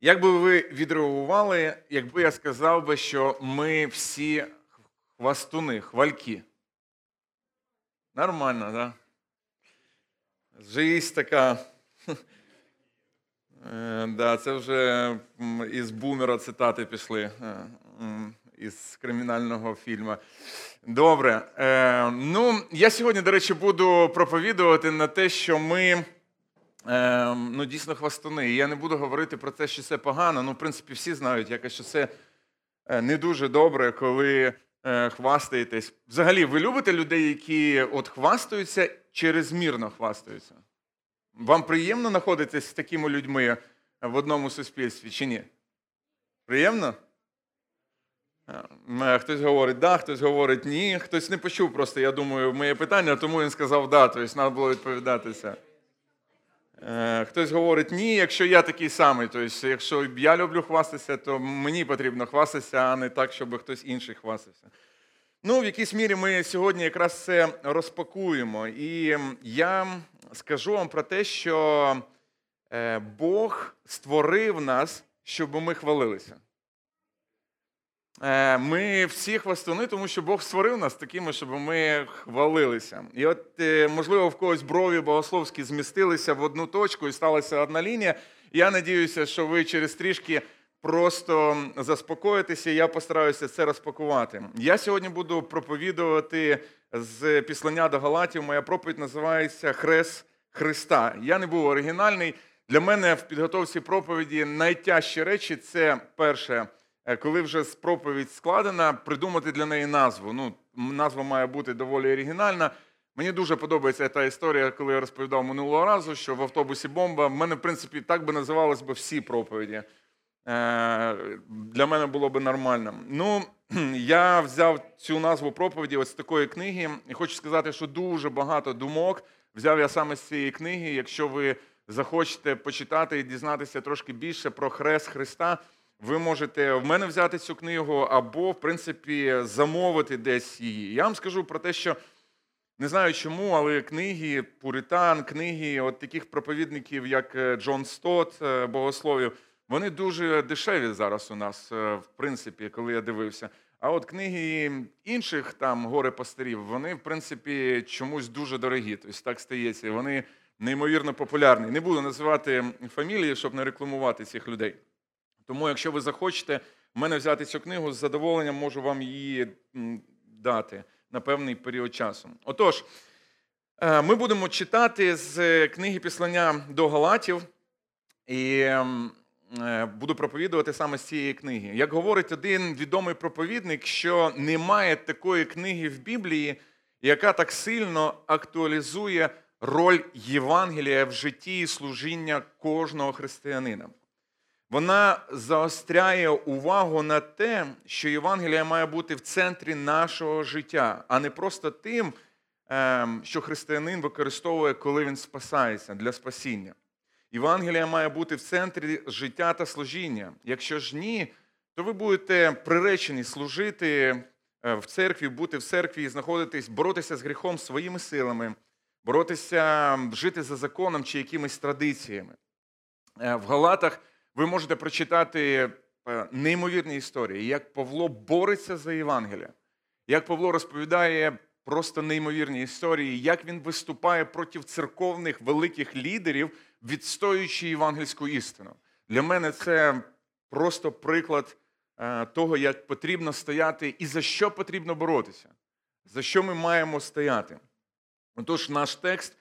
Як би ви відреагували, якби я сказав би, що ми всі хвастуни, хвальки? Нормально, так? Да? Жизнь така. Е, да, це вже із бумера цитати пішли е, із кримінального фільму. Добре. Е, ну, я сьогодні, до речі, буду проповідувати на те, що ми ну, дійсно хвастуни. І я не буду говорити про те, що це погано. Ну, в принципі, всі знають, яке, що це е, не дуже добре, коли е, хвастаєтесь. Взагалі, ви любите людей, які от хвастаються черезмірно хвастаються? Вам приємно знаходитись з такими людьми в одному суспільстві чи ні? Приємно? Е, Хтось говорить да, хтось говорить ні. Хтось не почув просто, я думаю, моє питання, тому він сказав да, тобто треба було відповідатися. Е, Хтось говорить ні, якщо я такий самий. Тобто, якщо я люблю хвастатися, то мені потрібно хвастатися, а не так, щоб хтось інший хвастався. Ну, в якійсь мірі ми сьогодні якраз це розпакуємо. І я скажу вам про те, що е, Бог створив нас, щоб ми хвалилися. Е, Ми всі хвастуни, тому що Бог створив нас такими, щоб ми хвалилися. І от, е, можливо, в когось брові богословські змістилися в одну точку і сталася одна лінія. Я надіюся, що ви через трішки просто заспокоїтеся, я постараюся це розпакувати. Я сьогодні буду проповідувати з післання до Галатів. Моя проповідь називається Хрест Христа. Я не був оригінальний. Для мене в підготовці проповіді найтяжчі речі це перше, коли вже проповідь складена, придумати для неї назву. Ну, назва має бути доволі оригінальна. Мені дуже подобається та історія, коли я розповідав минулого разу, що в автобусі бомба. В мене, в принципі, так би називались би всі проповіді. Е, Для мене було би нормально. Ну, я взяв цю назву проповіді ось з такої книги, і хочу сказати, що дуже багато думок взяв я саме з цієї книги. Якщо ви захочете почитати і дізнатися трошки більше про хрест Христа, ви можете в мене взяти цю книгу або, в принципі, замовити десь її. Я вам скажу про те, що не знаю чому, але книги Пуритан, книги от таких проповідників, як е, Джон Стот, е, богословів, вони дуже дешеві зараз у нас, е, в принципі, коли я дивився. А от книги інших там горе пастирів, вони, в принципі, чомусь дуже дорогі. Тобто так стається. Вони неймовірно популярні. Не буду називати фамілії, щоб не рекламувати цих людей. Тому, якщо ви захочете в мене взяти цю книгу, з задоволенням можу вам її дати на певний період часу. Отож, е, ми будемо читати з книги Післання до Галатів, і е, буду проповідувати саме з цієї книги. Як говорить один відомий проповідник, що немає такої книги в Біблії, яка так сильно актуалізує роль Євангелія в житті і служіння кожного християнина. Вона заостряє увагу на те, що Євангелія має бути в центрі нашого життя, а не просто тим, ем, що християнин використовує, коли він спасається для спасіння. Євангелія має бути в центрі життя та служіння. Якщо ж ні, то ви будете приречені служити е, в церкві, бути в церкві і знаходитись, боротися з гріхом своїми силами, боротися, жити за законом чи якимись традиціями. Е, в Галатах ви можете прочитати е, неймовірні історії, як Павло бореться за Євангелія, як Павло розповідає просто неймовірні історії, як він виступає проти церковних великих лідерів, відстоюючи євангельську істину. Для мене це просто приклад е, того, як потрібно стояти і за що потрібно боротися, за що ми маємо стояти. Отож, наш текст.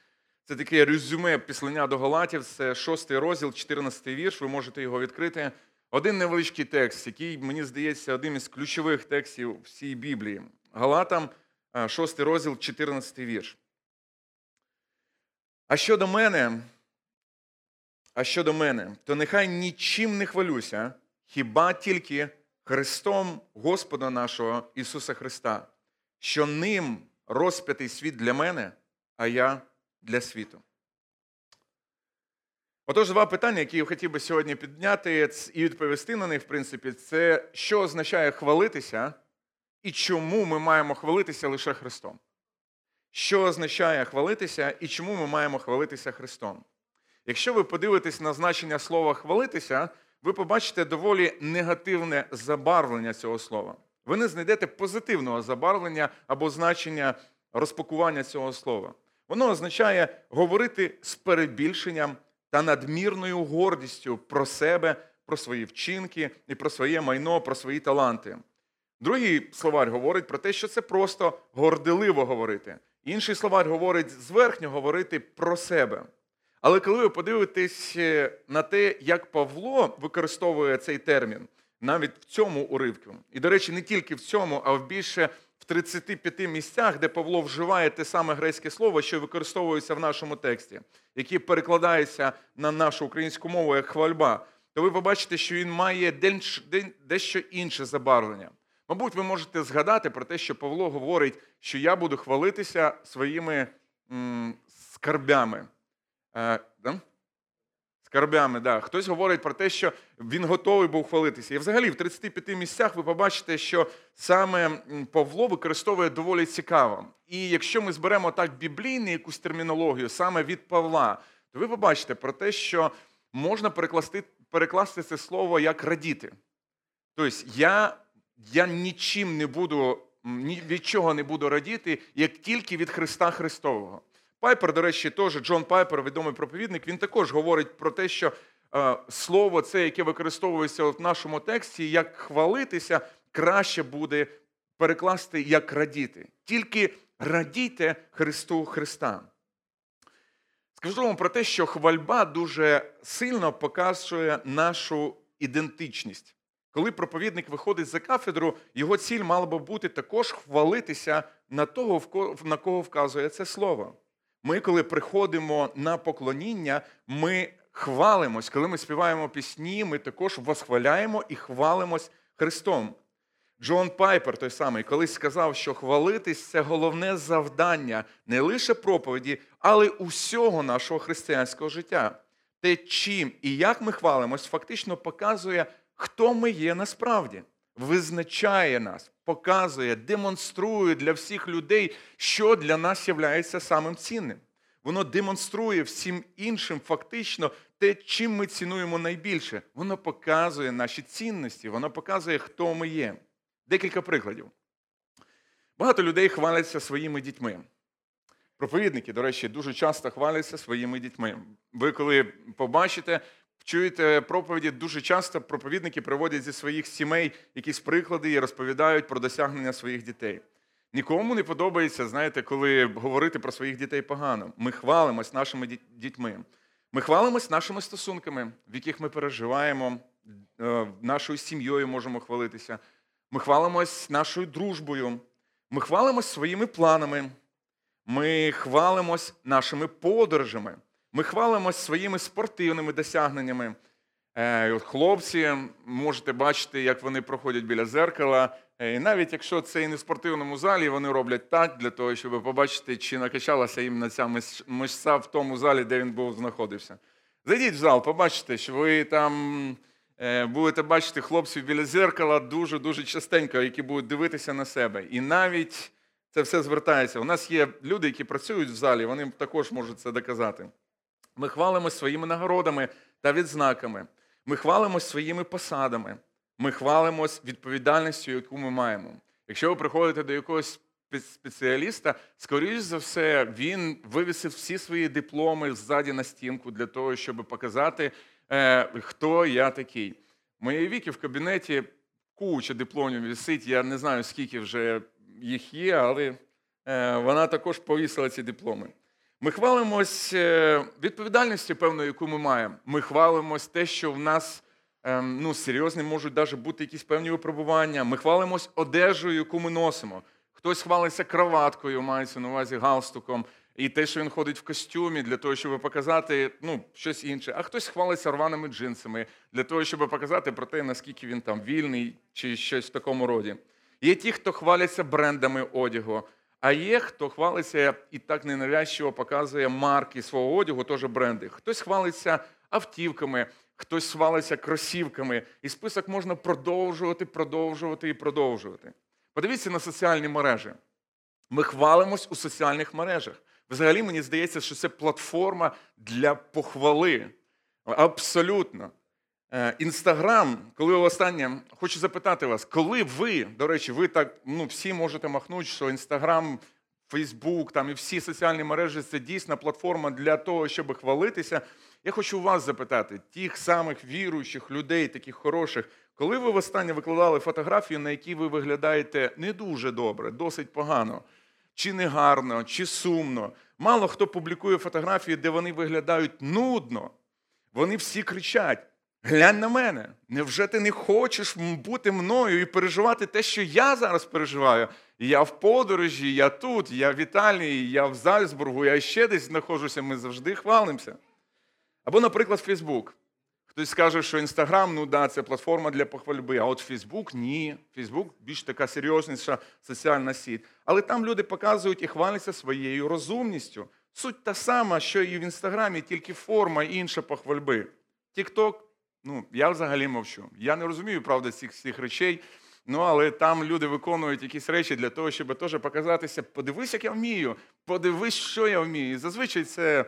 Це таке резюме післання до Галатів, це шостий розділ, 14 вірш. Ви можете його відкрити. Один невеличкий текст, який, мені здається, одним із ключових текстів всій Біблії. Галатам, шостий розділ, 14 вірш. А щодо мене, а щодо мене, то нехай нічим не хвалюся, хіба тільки Христом Господа нашого Ісуса Христа, що ним розп'ятий світ для мене, а я для світу. Отож, два питання, які я хотів би сьогодні підняти і відповісти на них, в принципі, це що означає хвалитися і чому ми маємо хвалитися лише Христом. Що означає хвалитися і чому ми маємо хвалитися Христом? Якщо ви подивитесь на значення слова хвалитися, ви побачите доволі негативне забарвлення цього слова. Ви не знайдете позитивного забарвлення або значення розпакування цього слова. Воно означає говорити з перебільшенням та надмірною гордістю про себе, про свої вчинки і про своє майно, про свої таланти. Другий словарь говорить про те, що це просто горделиво говорити. Інший словарь говорить зверхньо говорити про себе. Але коли ви подивитесь е, на те, як Павло використовує цей термін, навіть в цьому уривку, і, до речі, не тільки в цьому, а в більше в 35 місцях, де Павло вживає те саме грецьке слово, що використовується в нашому тексті, яке перекладається на нашу українську мову як хвальба, то ви побачите, що він має дещо інше забарвлення. Мабуть, ви можете згадати про те, що Павло говорить, що я буду хвалитися своїми м, скарбями. Е, да? Скарбями, да. Хтось говорить про те, що він готовий був хвалитися. І взагалі в 35 місцях ви побачите, що саме Павло використовує доволі цікаво. І якщо ми зберемо так біблійну якусь термінологію саме від Павла, то ви побачите про те, що можна перекласти перекласти це слово як радіти. Тобто, я я нічим не буду, ні від чого не буду радіти, як тільки від Христа Христового. Пайпер, до речі, теж Джон Пайпер, відомий проповідник, він також говорить про те, що е, слово, це, яке використовується в нашому тексті, як хвалитися, краще буде перекласти як радіти. Тільки радійте Христу Христа. Скажу вам про те, що хвальба дуже сильно показує нашу ідентичність. Коли проповідник виходить за кафедру, його ціль мала би бути також хвалитися на того, на кого вказує це слово. Ми, коли приходимо на поклоніння, ми хвалимось. Коли ми співаємо пісні, ми також восхваляємо і хвалимось Христом. Джон Пайпер, той самий, колись сказав, що хвалитись це головне завдання не лише проповіді, але усього нашого християнського життя. Те, чим і як ми хвалимось, фактично показує, хто ми є насправді, визначає нас, показує, демонструє для всіх людей, що для нас є самим цінним. Воно демонструє всім іншим фактично те, чим ми цінуємо найбільше. Воно показує наші цінності, воно показує, хто ми є. Декілька прикладів. Багато людей хваляться своїми дітьми. Проповідники, до речі, дуже часто хваляться своїми дітьми. Ви, коли побачите, чуєте проповіді, дуже часто проповідники приводять зі своїх сімей якісь приклади і розповідають про досягнення своїх дітей. Нікому не подобається, знаєте, коли говорити про своїх дітей погано. Ми хвалимось нашими дітьми. Ми хвалимось нашими стосунками, в яких ми переживаємо, е, нашою сім'єю можемо хвалитися. Ми хвалимось нашою дружбою. Ми хвалимось своїми планами. Ми хвалимось нашими подорожами. Ми хвалимось своїми спортивними досягненнями. Е, Хлопці можете бачити, як вони проходять біля зеркала. Е, і навіть якщо це і не в спортивному залі, вони роблять так для того, щоб побачити, чи накачалася їм ця мишця в тому залі, де він був знаходився. Зайдіть в зал, побачите, що ви там е, будете бачити хлопців біля зеркала дуже-дуже частенько, які будуть дивитися на себе. І навіть це все звертається. У нас є люди, які працюють в залі, вони також можуть це доказати. Ми хвалимось своїми нагородами та відзнаками. Ми хвалимось своїми посадами. Ми хвалимось відповідальністю, яку ми маємо. Якщо ви приходите до якогось спеціаліста, скоріш за все, він вивісив всі свої дипломи ззаді на стінку для того, щоб показати, е, хто я такий. Моєї віки в кабінеті куча дипломів висить. Я не знаю, скільки вже їх є, але е, вона також повісила ці дипломи. Ми хвалимось е, відповідальністю, певною, яку ми маємо. Ми хвалимось те, що в нас ем, ну, серйозні можуть навіть бути якісь певні випробування. Ми хвалимось одежею, яку ми носимо. Хтось хвалиться краваткою, мається на увазі галстуком, і те, що він ходить в костюмі для того, щоб показати ну, щось інше. А хтось хвалиться рваними джинсами для того, щоб показати про те, наскільки він там вільний чи щось в такому роді. Є ті, хто хваляться брендами одягу. А є, хто хвалиться і так ненавязчиво показує марки свого одягу, теж бренди. Хтось хвалиться автівками, хтось хвалиться кросівками. І список можна продовжувати, продовжувати і продовжувати. Подивіться на соціальні мережі. Ми хвалимось у соціальних мережах. Взагалі, мені здається, що це платформа для похвали. Абсолютно. Інстаграм, коли останнє, хочу запитати вас, коли ви, до речі, ви так ну, всі можете махнути, що Інстаграм, Фейсбук там і всі соціальні мережі це дійсна платформа для того, щоб хвалитися. Я хочу вас запитати, тих самих віруючих людей, таких хороших, коли ви востаннє викладали фотографію, на якій ви виглядаєте не дуже добре, досить погано, чи негарно, чи сумно. Мало хто публікує фотографії, де вони виглядають нудно. Вони всі кричать: глянь на мене, невже ти не хочеш бути мною і переживати те, що я зараз переживаю? Я в подорожі, я тут, я в Італії, я в Зальцбургу, я ще десь знаходжуся, ми завжди хвалимося. Або, наприклад, Фейсбук. Хтось скаже, що Інстаграм, ну да, це платформа для похвальби, а от Фейсбук ні. Фейсбук більш така серйозніша соціальна сіть. Але там люди показують і хваляться своєю розумністю. Суть та сама, що і в Інстаграмі, тільки форма інша похвальби. Тікток, ну я взагалі мовчу. Я не розумію, правда, цих всіх речей. Ну, але там люди виконують якісь речі для того, щоб теж показатися, подивись, як я вмію, подивись, що я вмію. І зазвичай це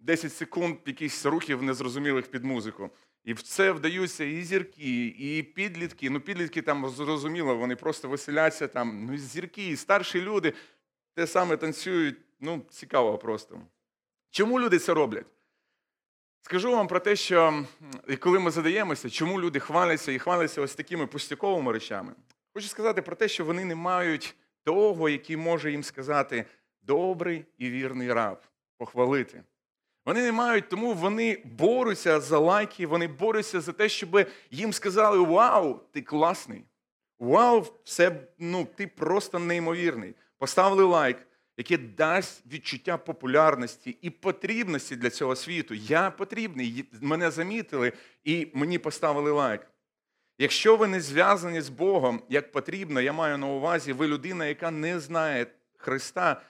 10 секунд якихось рухів незрозумілих під музику. І в це вдаються і зірки, і підлітки. Ну, підлітки там зрозуміло, вони просто веселяться там. Ну, і зірки, і старші люди те саме танцюють. Ну, цікаво просто. Чому люди це роблять? Скажу вам про те, що коли ми задаємося, чому люди хваляться і хваляться ось такими пустяковими речами, хочу сказати про те, що вони не мають того, який може їм сказати добрий і вірний раб, похвалити. Вони не мають, тому вони борються за лайки, вони борються за те, щоб їм сказали: Вау, ти класний! Вау, все, ну, ти просто неймовірний. Поставили лайк, яке дасть відчуття популярності і потрібності для цього світу. Я потрібний, мене замітили і мені поставили лайк. Якщо ви не зв'язані з Богом як потрібно, я маю на увазі, ви людина, яка не знає Христа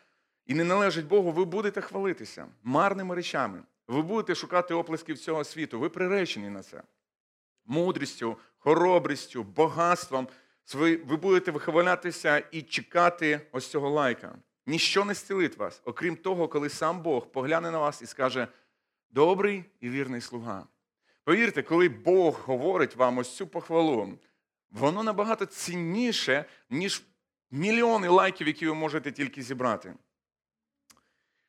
і не належить Богу, ви будете хвалитися марними речами. Ви будете шукати оплесків цього світу. Ви приречені на це. Мудрістю, хоробрістю, багатством. Ви будете вихвалятися і чекати ось цього лайка. Ніщо не зцілить вас, окрім того, коли сам Бог погляне на вас і скаже: добрий і вірний слуга. Повірте, коли Бог говорить вам ось цю похвалу, воно набагато цінніше, ніж мільйони лайків, які ви можете тільки зібрати.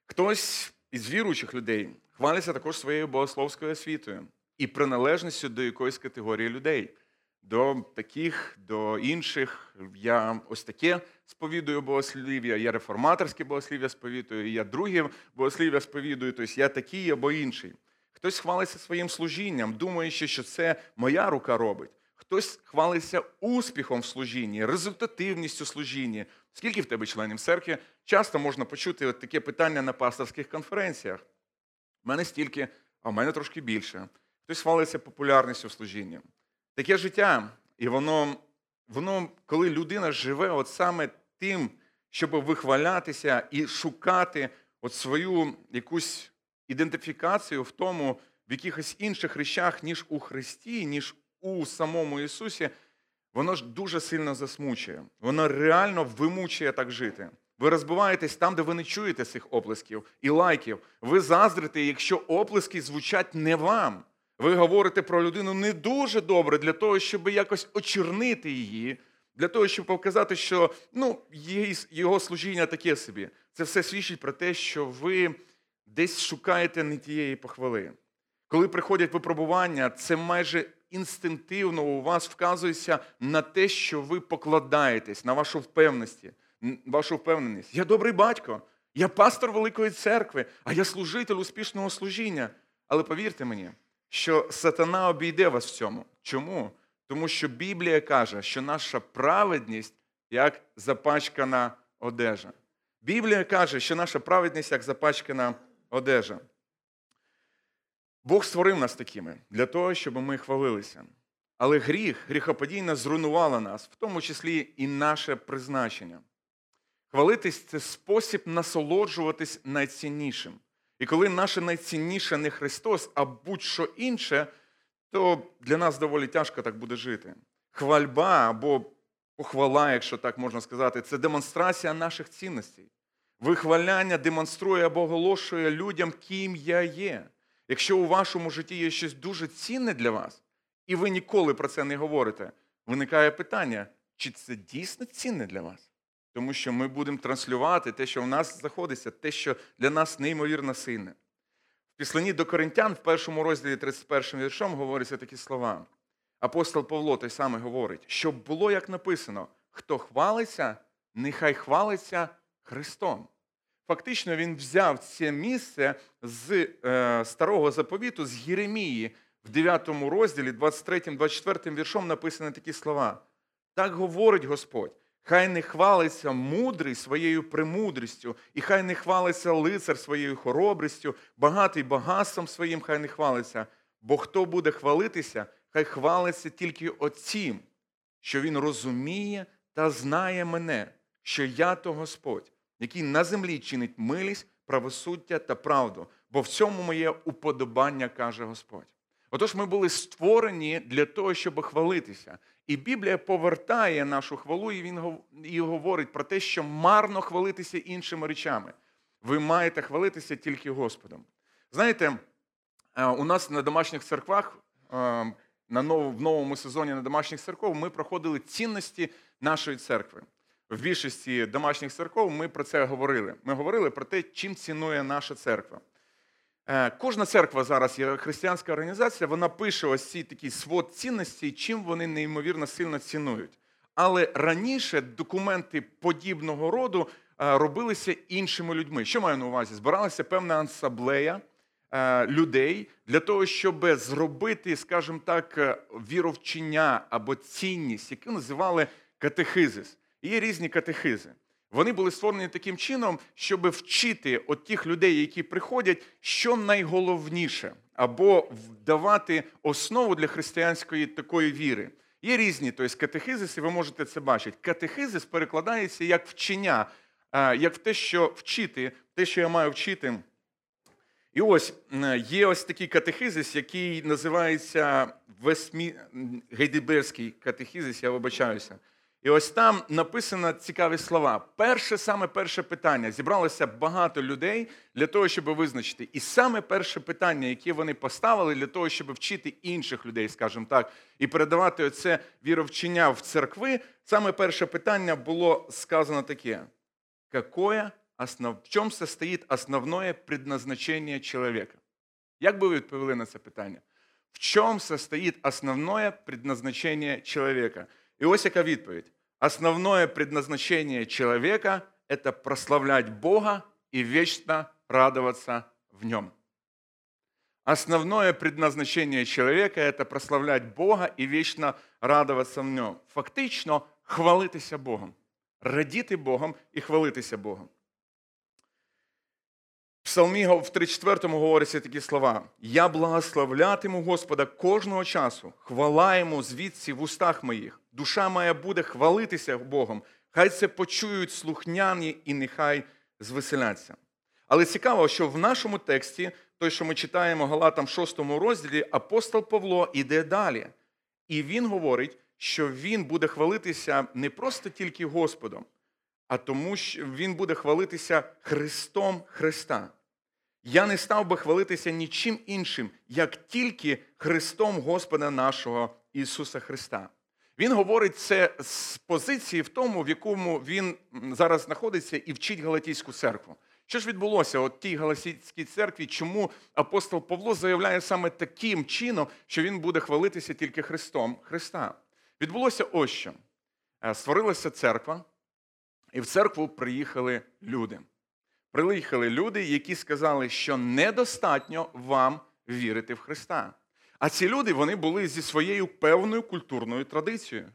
Хтось із віруючих людей хвалиться також своєю богословською освітою і приналежністю до якоїсь категорії людей. До таких, до інших. Я ось таке сповідую богослів'я, я реформаторське богослів'я сповідую, я друге богослів'я сповідую, тобто я такий або інший. Хтось хвалиться своїм служінням, думаючи, що це моя рука робить. Хтось хвалиться успіхом в служінні, результативністю служіння. Скільки в тебе членів церкви? Часто можна почути от таке питання на пасторських конференціях. У мене стільки, а в мене трошки більше. Хтось хвалиться популярністю в служінні. Таке життя, і воно, воно, коли людина живе от саме тим, щоб вихвалятися і шукати от свою якусь ідентифікацію в тому, в якихось інших речах, ніж у Христі, ніж у самому Ісусі, воно ж дуже сильно засмучує. Воно реально вимучує так жити. Ви розбиваєтесь там, де ви не чуєте цих оплесків і лайків. Ви заздрите, якщо оплески звучать не вам. Ви говорите про людину не дуже добре для того, щоб якось очернити її, для того, щоб показати, що ну, його служіння таке собі. Це все свідчить про те, що ви десь шукаєте не тієї похвали. Коли приходять випробування, це майже інстинктивно у вас вказується на те, що ви покладаєтесь, на вашу впевненість. Вашу впевненість. Я добрий батько, я пастор Великої церкви, а я служитель успішного служіння. Але повірте мені, що сатана обійде вас в цьому. Чому? Тому що Біблія каже, що наша праведність як запачкана одежа. Біблія каже, що наша праведність як запачкана одежа. Бог створив нас такими для того, щоб ми хвалилися. Але гріх, гріхоподійна зруйнувала нас, в тому числі і наше призначення. Хвалитись це спосіб насолоджуватись найціннішим. І коли наше найцінніше не Христос, а будь-що інше, то для нас доволі тяжко так буде жити. Хвальба або похвала, якщо так можна сказати, це демонстрація наших цінностей. Вихваляння демонструє або оголошує людям, ким я є. Якщо у вашому житті є щось дуже цінне для вас, і ви ніколи про це не говорите, виникає питання, чи це дійсно цінне для вас? Тому що ми будемо транслювати те, що в нас знаходиться, те, що для нас неймовірно сильне. В післанні до Коринтян, в першому розділі 31 віршом, говоряться такі слова. Апостол Павло той самий говорить, щоб було як написано: хто хвалиться, нехай хвалиться Христом. Фактично, він взяв це місце з е, старого заповіту, з Єремії, в 9 розділі, 23-24 віршом написані такі слова. Так говорить Господь. Хай не хвалиться мудрий своєю премудрістю, і хай не хвалиться лицар своєю хоробрістю, багатий багатством своїм, хай не хвалиться. Бо хто буде хвалитися, хай хвалиться тільки отцім, що він розуміє та знає мене, що я то Господь, який на землі чинить милість, правосуддя та правду, бо в цьому моє уподобання, каже Господь. Отож, ми були створені для того, щоб хвалитися. І Біблія повертає нашу хвалу, і він і говорить про те, що марно хвалитися іншими речами. Ви маєте хвалитися тільки Господом. Знаєте, е, у нас на домашніх церквах, е, на нов, в новому сезоні на домашніх церков, ми проходили цінності нашої церкви. В більшості домашніх церков ми про це говорили. Ми говорили про те, чим цінує наша церква. Е, кожна церква зараз є християнська організація, вона пише ось ці такі свод цінностей, чим вони неймовірно сильно цінують. Але раніше документи подібного роду е, робилися іншими людьми. Що маю на увазі? Збиралася певна ансаблея е, людей для того, щоб зробити, скажімо так, віровчення або цінність, яку називали катехизис. Є різні катехизи. Вони були створені таким чином, щоб вчити от тих людей, які приходять, що найголовніше, або давати основу для християнської такої віри. Є різні тобто катехизиси, ви можете це бачити. Катехизис перекладається як вчення, як в те, що вчити, те, що я маю вчити. І ось є ось такий катехизис, який називається Весмі... Гейдеберський катехизис, я вибачаюся. І ось там написано цікаві слова. Перше, саме перше питання. Зібралося багато людей для того, щоб визначити. І саме перше питання, яке вони поставили для того, щоб вчити інших людей, скажімо так, і передавати оце віровчення в церкви, саме перше питання було сказано таке: Какое основ... в чому состоїть основне предназначення чоловіка? Як би ви відповіли на це питання? В чому состоїть основне предназначення чоловіка? И ось яка відповідь. Основное предназначение человека – это прославлять Бога и вечно радоваться в нем. Основное предназначение человека – это прославлять Бога и вечно радоваться в нем. Фактично, хвалитися Богом, радіти Богом і хвалитися Богом. Псалмі в 34-му говоряться такі слова: Я благословлятиму Господа кожного часу, хвала йому звідси в устах моїх. Душа моя буде хвалитися Богом. Хай це почують слухняні і нехай звеселяться. Але цікаво, що в нашому тексті, той, що ми читаємо Галатам 6 розділі, апостол Павло іде далі. І він говорить, що він буде хвалитися не просто тільки Господом, а тому, що він буде хвалитися Христом Христа. Я не став би хвалитися нічим іншим, як тільки Христом Господа нашого Ісуса Христа. Він говорить це з позиції в тому, в якому він зараз знаходиться і вчить Галатійську церкву. Що ж відбулося от тій Галатійській церкві, чому апостол Павло заявляє саме таким чином, що він буде хвалитися тільки Христом Христа? Відбулося ось що. Е, створилася церква, і в церкву приїхали люди. Приїхали люди, які сказали, що недостатньо вам вірити в Христа. А ці люди вони були зі своєю певною культурною традицією.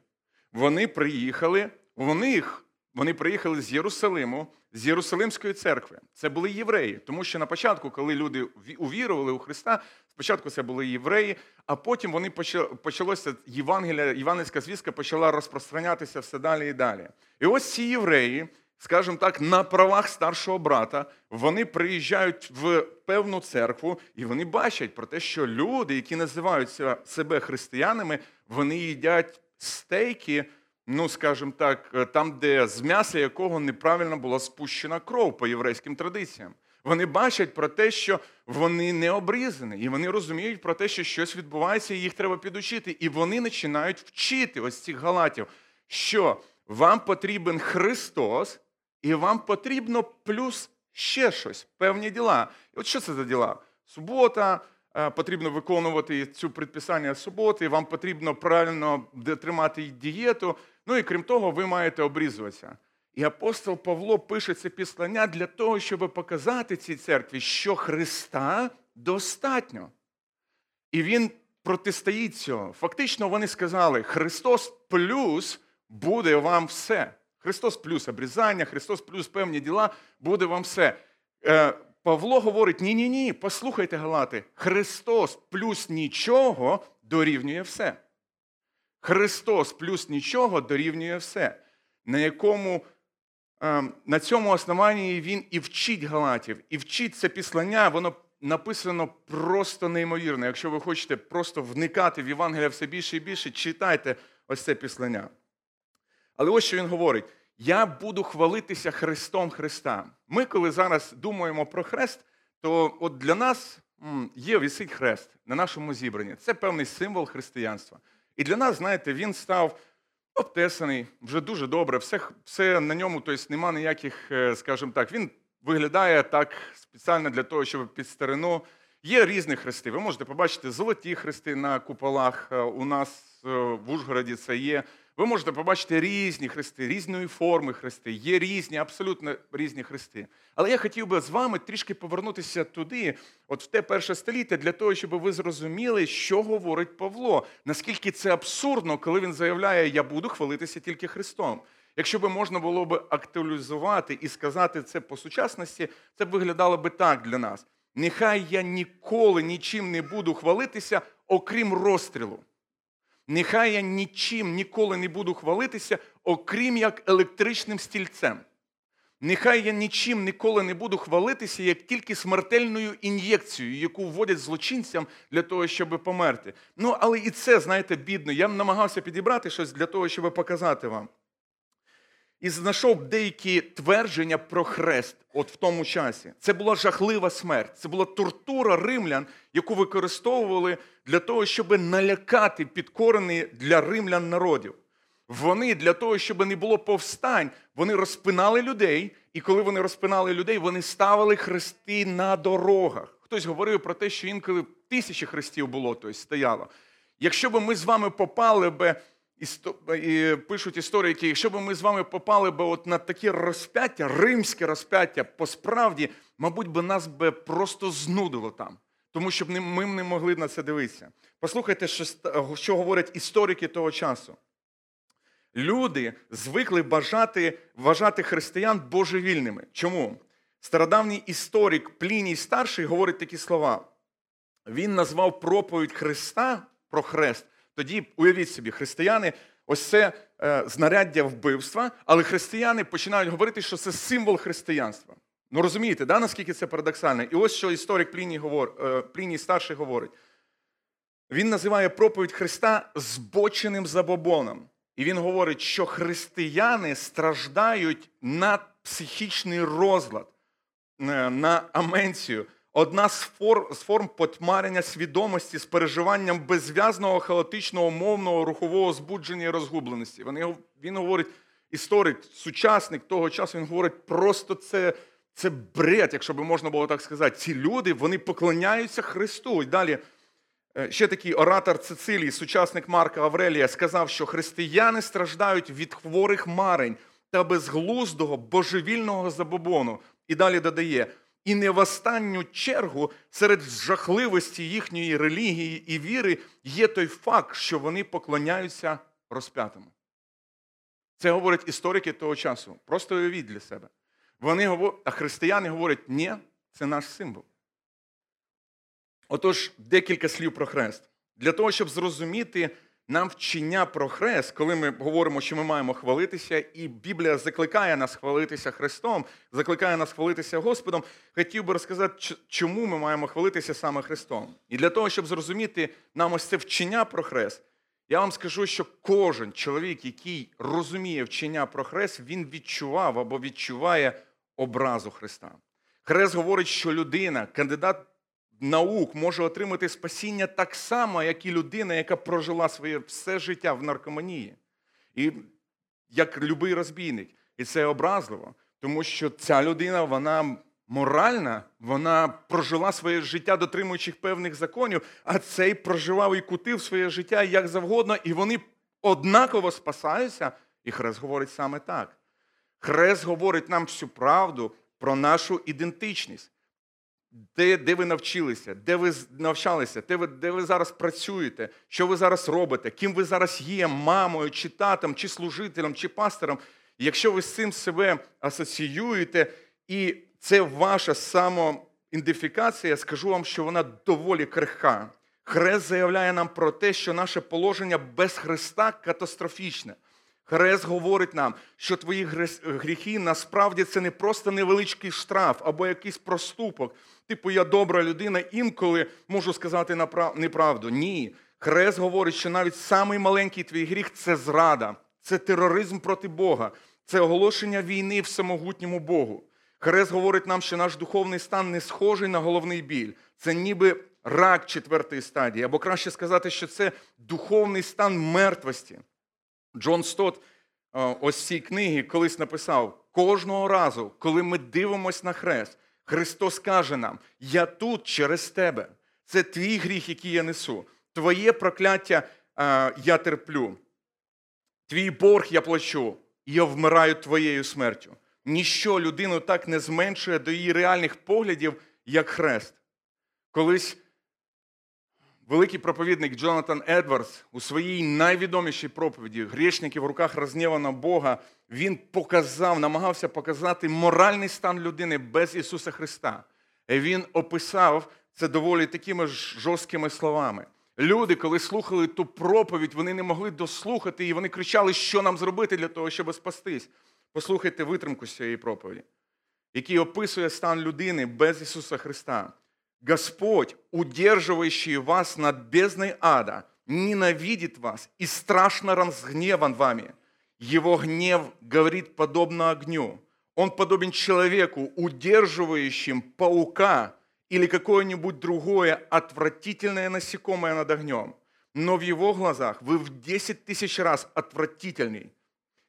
Вони приїхали, вони їх, вони приїхали з Єрусалиму, з Єрусалимської церкви. Це були євреї, тому що на початку, коли люди увірували у Христа, спочатку це були євреї, а потім вони почалося Євангелія, Євангельська звістка почала розпространятися все далі і далі. І ось ці євреї скажімо так, на правах старшого брата, вони приїжджають в певну церкву і вони бачать про те, що люди, які називаються себе християнами, вони їдять стейки, ну, скажімо так, там, де з м'яса якого неправильно була спущена кров по єврейським традиціям. Вони бачать про те, що вони не обрізані, і вони розуміють про те, що щось відбувається, і їх треба підучити. І вони починають вчити ось цих галатів, що вам потрібен Христос, і вам потрібно плюс ще щось, певні діла. І от що це за діла? Субота, е, потрібно виконувати цю предписання суботи, вам потрібно правильно тримати дієту. Ну і крім того, ви маєте обрізуватися. І апостол Павло пише це післання для того, щоб показати цій церкві, що Христа достатньо. І він протистоїть цього. Фактично, вони сказали: Христос плюс буде вам все. Христос плюс обрізання, Христос плюс певні діла, буде вам все. Е, Павло говорить: ні-ні ні, послухайте, Галати, Христос плюс нічого дорівнює все. Христос плюс нічого дорівнює все. На якому ем, на цьому основанні він і вчить Галатів, і вчить це післання, воно написано просто неймовірно. Якщо ви хочете просто вникати в Євангелія все більше і більше, читайте ось це післання. Але ось що він говорить: я буду хвалитися Христом Христа. Ми, коли зараз думаємо про хрест, то от для нас є висить хрест на нашому зібранні. Це певний символ християнства. І для нас, знаєте, він став обтесаний, вже дуже добре, все все на ньому, тобто нема ніяких, е, скажімо так, він виглядає так спеціально для того, щоб під старину. Є різні хрести. Ви можете побачити золоті хрести на куполах. Е, у нас е, в Ужгороді це є. Ви можете побачити різні хрести, різної форми хрести, є різні, абсолютно різні хрести. Але я хотів би з вами трішки повернутися туди, от в те перше століття, для того, щоб ви зрозуміли, що говорить Павло. Наскільки це абсурдно, коли він заявляє, я буду хвалитися тільки Христом. Якщо б можна було б актуалізувати і сказати це по сучасності, це б виглядало би так для нас. Нехай я ніколи нічим не буду хвалитися, окрім розстрілу. Нехай я нічим ніколи не буду хвалитися, окрім як електричним стільцем. Нехай я нічим ніколи не буду хвалитися, як тільки смертельною ін'єкцією, яку вводять злочинцям для того, щоб померти. Ну, але і це, знаєте, бідно. Я намагався підібрати щось для того, щоб показати вам і знайшов деякі твердження про хрест от в тому часі. Це була жахлива смерть, це була тортура римлян, яку використовували для того, щоб налякати підкорений для римлян народів. Вони для того, щоб не було повстань, вони розпинали людей, і коли вони розпинали людей, вони ставили хрести на дорогах. Хтось говорив про те, що інколи тисячі хрестів було, тобто стояло. Якщо б ми з вами попали би і пишуть історики, якщо б ми з вами попали б от на таке розп'яття, римське розп'яття, по справді, мабуть, би нас би просто знудило там, тому що ми не могли на це дивитися. Послухайте, що, що говорять історики того часу. Люди звикли бажати, вважати християн божевільними. Чому? Стародавній історик Пліній Старший говорить такі слова. Він назвав проповідь Христа про хрест тоді уявіть собі, християни, ось це е, знаряддя вбивства, але християни починають говорити, що це символ християнства. Ну розумієте, да, наскільки це парадоксально? І ось що історик Пліній, говор, е, Пліній старший говорить. Він називає проповідь Христа збоченим забобоном. І він говорить, що християни страждають на психічний розлад, е, на аменцію, одна з форм, з форм потьмарення свідомості з переживанням безв'язного, хаотичного, мовного, рухового збудження і розгубленості. Вони, Він говорить, історик, сучасник того часу, він говорить, просто це це бред, якщо би можна було так сказати. Ці люди вони поклоняються Христу. І далі е, ще такий оратор Цицилії, сучасник Марка Аврелія, сказав, що християни страждають від хворих марень та безглуздого божевільного забобону. І далі додає. І не в останню чергу серед жахливості їхньої релігії і віри є той факт, що вони поклоняються розп'ятому. Це говорять історики того часу. Просто уявіть для себе. Вони говорять, А християни говорять, ні, це наш символ. Отож, декілька слів про хрест. Для того, щоб зрозуміти нам вчення про хрест, коли ми говоримо, що ми маємо хвалитися, і Біблія закликає нас хвалитися Христом, закликає нас хвалитися Господом, хотів би розказати, чому ми маємо хвалитися саме Христом. І для того, щоб зрозуміти нам ось це вчення про хрест, я вам скажу, що кожен чоловік, який розуміє вчення про хрест, він відчував або відчуває образу Христа. Хрест говорить, що людина, кандидат наук, може отримати спасіння так само, як і людина, яка прожила своє все життя в наркоманії. І як любий розбійник. І це образливо, тому що ця людина, вона моральна, вона прожила своє життя, дотримуючи певних законів, а цей проживав і кутив своє життя як завгодно, і вони однаково спасаються. І Хрест говорить саме так. Хрест говорить нам всю правду про нашу ідентичність. Де де ви навчилися, де ви навчалися, де ви де ви зараз працюєте, що ви зараз робите, ким ви зараз є, мамою, чи татом, чи служителем, чи пастором. Якщо ви з цим себе асоціюєте, і це ваша самоідентифікація, скажу вам, що вона доволі крихка. Хрест заявляє нам про те, що наше положення без Христа катастрофічне. Хрест говорить нам, що твої гріхи насправді це не просто невеличкий штраф або якийсь проступок. Типу, я добра людина, інколи можу сказати неправду. Ні. Хрест говорить, що навіть самий маленький твій гріх це зрада, це тероризм проти Бога, це оголошення війни в самогутньому Богу. Хрест говорить нам, що наш духовний стан не схожий на головний біль. Це ніби рак четвертої стадії, або краще сказати, що це духовний стан мертвості. Джон Стот ось цій книги колись написав: кожного разу, коли ми дивимося на хрест, Христос каже нам: Я тут через тебе. Це твій гріх, який я несу. Твоє прокляття я терплю. Твій борг я плачу, і я вмираю твоєю смертю. Ніщо людину так не зменшує до її реальних поглядів, як хрест. Колись великий проповідник Джонатан Едвардс у своїй найвідомішій проповіді Грішники в руках рознєвана Бога, він показав, намагався показати моральний стан людини без Ісуса Христа. І Він описав це доволі такими ж жорсткими словами. Люди, коли слухали ту проповідь, вони не могли дослухати і вони кричали, що нам зробити для того, щоб спастись. Послухайте витримку з цієї проповіді, який описує стан людини без Ісуса Христа. Господь, удерживающий вас над бездной ада, ненавидит вас и страшно разгневан вами. Его гнев говорит подобно огню. Он подобен человеку, удерживающим паука или какое-нибудь другое отвратительное насекомое над огнем. Но в его глазах вы в 10 тысяч раз отвратительней,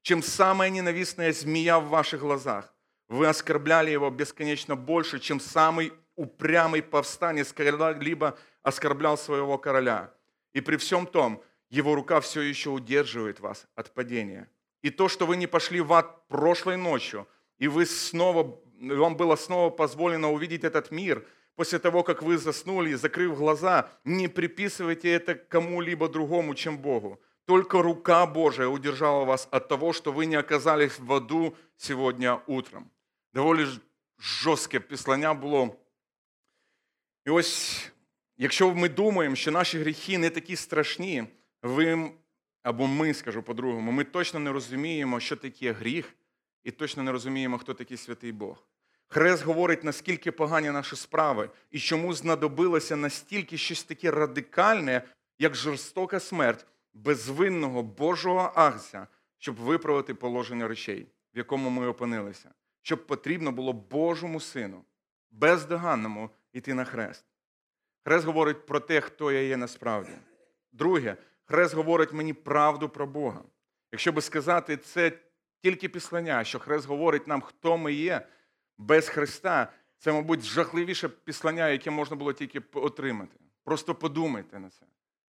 чем самая ненавистная змея в ваших глазах. Вы оскорбляли его бесконечно больше, чем самый упрямый повстанец когда-либо оскорблял своего короля. И при всем том, его рука все еще удерживает вас от падения. И то, что вы не пошли в ад прошлой ночью, и вы снова, вам было снова позволено увидеть этот мир, после того, как вы заснули, закрыв глаза, не приписывайте это кому-либо другому, чем Богу. Только рука Божия удержала вас от того, что вы не оказались в аду сегодня утром. Доволі жорстке післання було І ось, якщо ми думаємо, що наші гріхи не такі страшні, ви або ми, скажу по-другому, ми точно не розуміємо, що таке гріх, і точно не розуміємо, хто такий святий Бог. Хрест говорить, наскільки погані наші справи, і чому знадобилося настільки щось таке радикальне, як жорстока смерть безвинного Божого агця, щоб виправити положення речей, в якому ми опинилися, щоб потрібно було Божому Сину, бездоганному йти на хрест. Хрест говорить про те, хто я є насправді. Друге, хрест говорить мені правду про Бога. Якщо би сказати, це тільки післання, що хрест говорить нам, хто ми є без Христа, це, мабуть, жахливіше післання, яке можна було тільки отримати. Просто подумайте на це.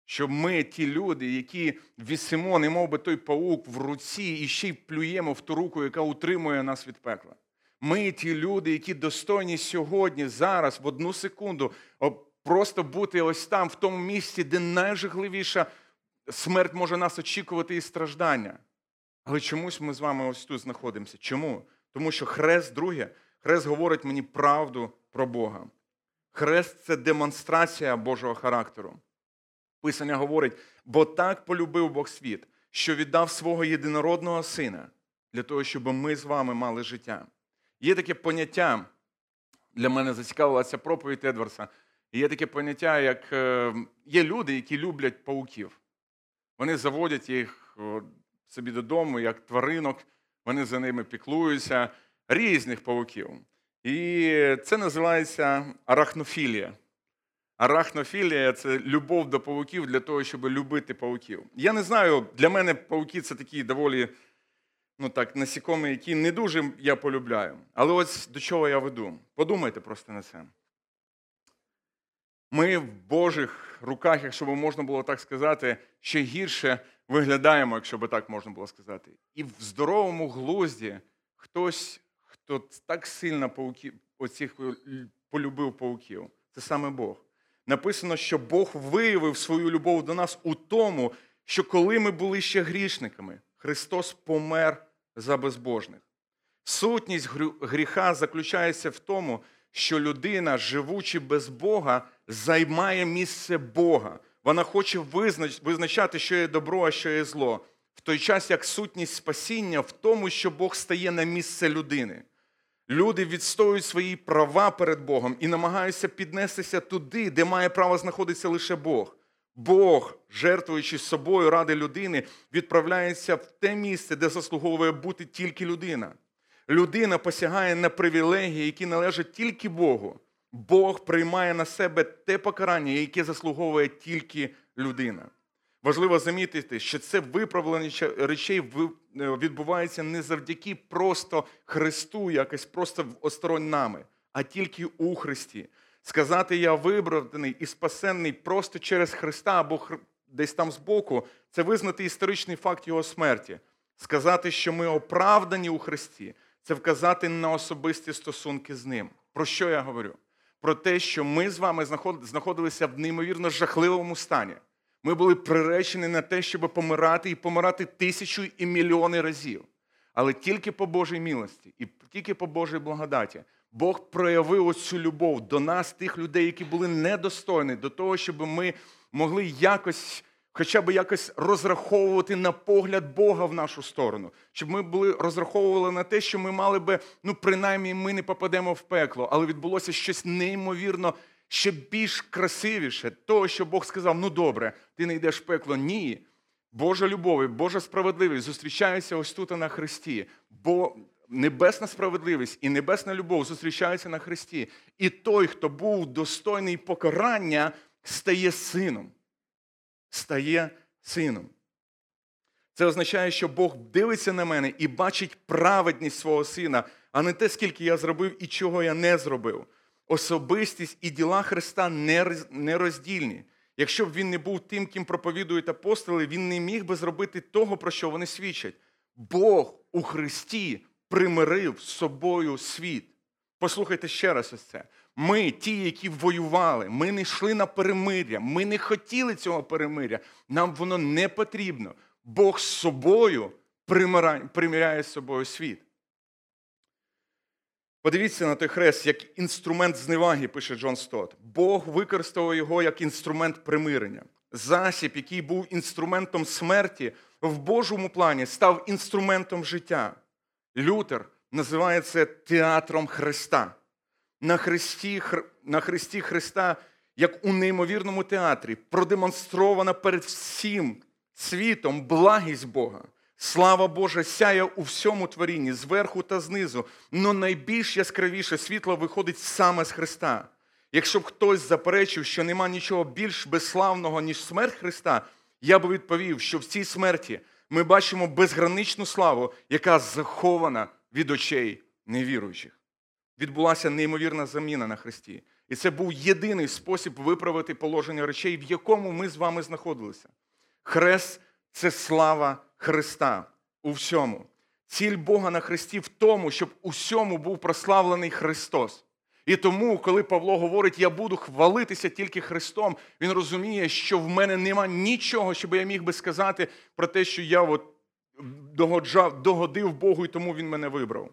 Що ми ті люди, які вісимо, не мов би той паук в руці, і ще й плюємо в ту руку, яка утримує нас від пекла. Ми ті люди, які достойні сьогодні, зараз, в одну секунду, просто бути ось там, в тому місці, де найжахливіша смерть може нас очікувати і страждання. Але чомусь ми з вами ось тут знаходимося. Чому? Тому що хрест, друге, хрест говорить мені правду про Бога. Хрест це демонстрація Божого характеру. Писання говорить, бо так полюбив Бог світ, що віддав свого єдинородного сина для того, щоб ми з вами мали життя. Є таке поняття, для мене зацікавила ця проповідь Едварса. Є таке поняття, як е, є люди, які люблять пауків. Вони заводять їх собі додому, як тваринок, вони за ними піклуються, різних пауків. І це називається арахнофілія. Арахнофілія це любов до павуків для того, щоб любити павуків. Я не знаю, для мене павуки це такі доволі ну так, насікомі, які не дуже я полюбляю. Але ось до чого я веду. Подумайте просто на це. Ми в Божих руках, якщо б можна було так сказати, ще гірше виглядаємо, якщо б так можна було сказати. І в здоровому глузді хтось, хто так сильно пауків, оцих полюбив пауків, це саме Бог. Написано, що Бог виявив свою любов до нас у тому, що коли ми були ще грішниками, Христос помер за безбожних. Сутність гріха заключається в тому, що людина, живучи без Бога, займає місце Бога. Вона хоче визначати, що є добро, а що є зло. В той час, як сутність спасіння в тому, що Бог стає на місце людини. Люди відстоюють свої права перед Богом і намагаються піднестися туди, де має право знаходитися лише Бог. Бог, жертвуючи собою ради людини, відправляється в те місце, де заслуговує бути тільки людина. Людина посягає на привілегії, які належать тільки Богу. Бог приймає на себе те покарання, яке заслуговує тільки людина. Важливо замітити, що це виправлення речей е, відбувається не завдяки просто Христу, якось просто осторонь нами, а тільки у Христі. Сказати я вибраний і спасенний просто через Христа або десь там збоку, це визнати історичний факт Його смерті. Сказати, що ми оправдані у Христі, це вказати на особисті стосунки з Ним. Про що я говорю? Про те, що ми з вами знаходилися в неймовірно жахливому стані. Ми були приречені на те, щоб помирати і помирати тисячу і мільйони разів. Але тільки по Божій милості і тільки по Божій благодаті Бог проявив оцю любов до нас, тих людей, які були недостойні, до того, щоб ми могли якось, хоча б якось розраховувати на погляд Бога в нашу сторону, щоб ми були розраховували на те, що ми мали би, ну принаймні, ми не попадемо в пекло, але відбулося щось неймовірно ще більш красивіше, того, що Бог сказав: ну добре, ти не йдеш в пекло. Ні. Божа любов Божа справедливість зустрічаються ось тут на Христі. Бо небесна справедливість і небесна любов зустрічаються на Христі. І той, хто був достойний покарання, стає сином. Стає сином. Це означає, що Бог дивиться на мене і бачить праведність свого сина, а не те, скільки я зробив і чого я не зробив. Особистість і діла Христа нероздільні. Якщо б він не був тим, ким проповідують апостоли, він не міг би зробити того, про що вони свідчать. Бог у Христі примирив з собою світ. Послухайте ще раз ось це. Ми, ті, які воювали, ми не йшли на перемиря, ми не хотіли цього перемиря. Нам воно не потрібно. Бог з собою примиряє з собою світ. Подивіться на той хрест як інструмент зневаги, пише Джон Стот. Бог використовував його як інструмент примирення. Засіб, який був інструментом смерті, в Божому плані став інструментом життя. Лютер називає це театром Христа. На Христі, на Христі Христа, як у неймовірному театрі, продемонстрована перед всім світом благість Бога. Слава Божа сяє у всьому творінні, зверху та знизу, але найбільш яскравіше світло виходить саме з Христа. Якщо б хтось заперечив, що нема нічого більш безславного, ніж смерть Христа, я би відповів, що в цій смерті ми бачимо безграничну славу, яка захована від очей невіруючих. Відбулася неймовірна заміна на Христі. І це був єдиний спосіб виправити положення речей, в якому ми з вами знаходилися. Хрест це слава Христа у всьому. Ціль Бога на Христі в тому, щоб у всьому був прославлений Христос. І тому, коли Павло говорить, я буду хвалитися тільки Христом, він розуміє, що в мене нема нічого, щоб я міг би сказати про те, що я от догоджав, догодив Богу, і тому Він мене вибрав.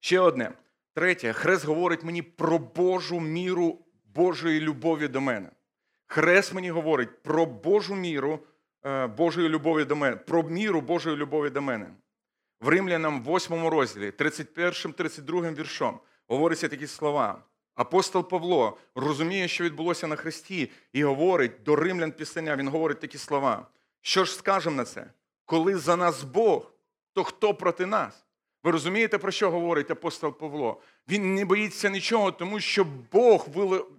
Ще одне. Третє, хрест говорить мені про Божу міру Божої любові до мене. Хрест мені говорить про Божу міру Е, Божої любові до мене, про міру Божої любові до мене. В Римлянам, 8 розділі, 31, 32 віршом, говориться такі слова. Апостол Павло розуміє, що відбулося на Христі, і говорить до римлян пісення, він говорить такі слова. Що ж скажемо на це? Коли за нас Бог, то хто проти нас? Ви розумієте, про що говорить апостол Павло? Він не боїться нічого, тому що Бог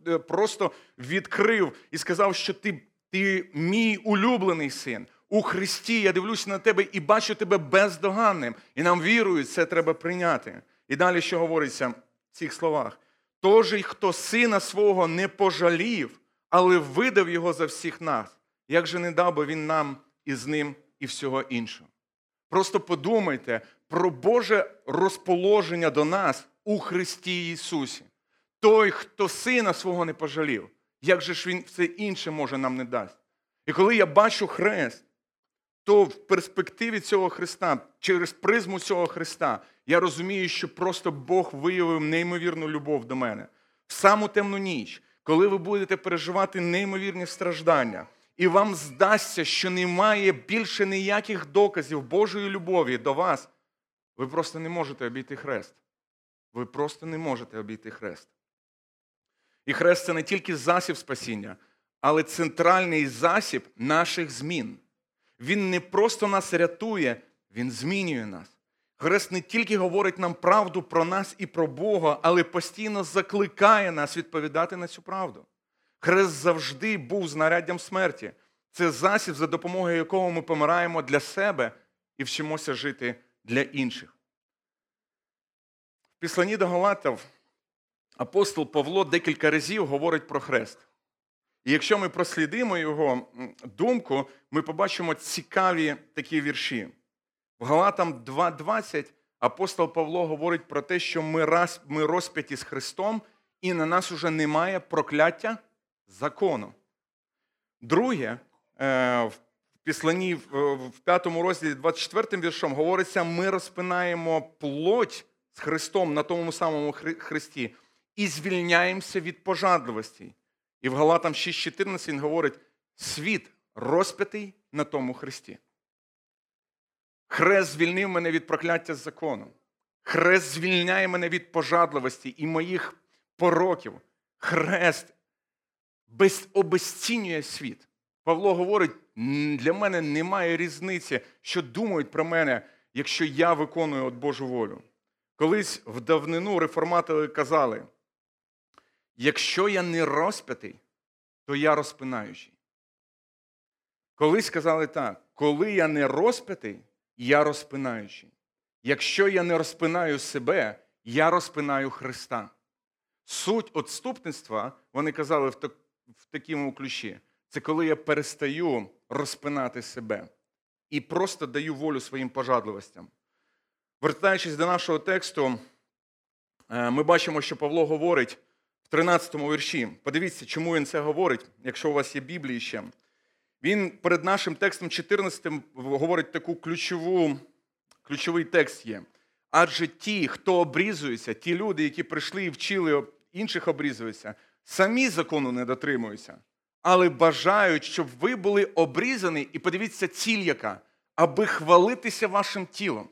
е, просто відкрив і сказав, що ти, ти мій улюблений син. У Христі я дивлюся на тебе і бачу тебе бездоганним. І нам вірують, це треба прийняти. І далі що говориться цих словах? Тож, хто сина свого не пожалів, але видав його за всіх нас, як же не дав би він нам і з ним і всього іншого? Просто подумайте про Боже розположення до нас у Христі Ісусі. Той, хто сина свого не пожалів, як же ж Він все інше може нам не дасть? І коли я бачу хрест, то в перспективі цього Христа, через призму цього Христа, я розумію, що просто Бог виявив неймовірну любов до мене. В саму темну ніч, коли ви будете переживати неймовірні страждання, і вам здасться, що немає більше ніяких доказів Божої любові до вас, ви просто не можете обійти хрест. Ви просто не можете обійти хрест. І хрест це не тільки засіб спасіння, але центральний засіб наших змін. Він не просто нас рятує, він змінює нас. Хрест не тільки говорить нам правду про нас і про Бога, але постійно закликає нас відповідати на цю правду. Хрест завжди був знаряддям смерті. Це засіб, за допомогою якого ми помираємо для себе і вчимося жити для інших. В післанні до Галатів апостол Павло декілька разів говорить про хрест. І якщо ми прослідимо його думку, ми побачимо цікаві такі вірші. В Галатам 2.20 апостол Павло говорить про те, що ми раз, ми розп'яті з Христом, і на нас уже немає прокляття закону. Друге, е, в післанні в 5 розділі 24 віршом говориться: ми розпинаємо плоть з Христом на тому самому Христі і звільняємося від пожадливості. І в Галатам 6.14 він говорить: світ розп'ятий на тому Христі. Хрест звільнив мене від прокляття закону. Хрест звільняє мене від пожадливості і моїх пороків. Хрест без, обезцінює світ. Павло говорить: для мене немає різниці, що думають про мене, якщо я виконую от Божу волю. Колись в давнину реформатори казали: якщо я не розп'ятий, то я розпинаючий. Колись сказали так: коли я не розп'ятий, я розпинаючий. Якщо я не розпинаю себе, я розпинаю Христа. Суть отступництва, вони казали в, так, в такому ключі, це коли я перестаю розпинати себе і просто даю волю своїм пожадливостям. Вертаючись до нашого тексту, е, ми бачимо, що Павло говорить в 13 му вірші. Подивіться, чому він це говорить, якщо у вас є Біблії ще. Він перед нашим текстом 14 говорить таку ключову, ключовий текст є. Адже ті, хто обрізується, ті люди, які прийшли і вчили інших обрізуються, самі закону не дотримуються, але бажають, щоб ви були обрізані, і подивіться, ціль яка, аби хвалитися вашим тілом.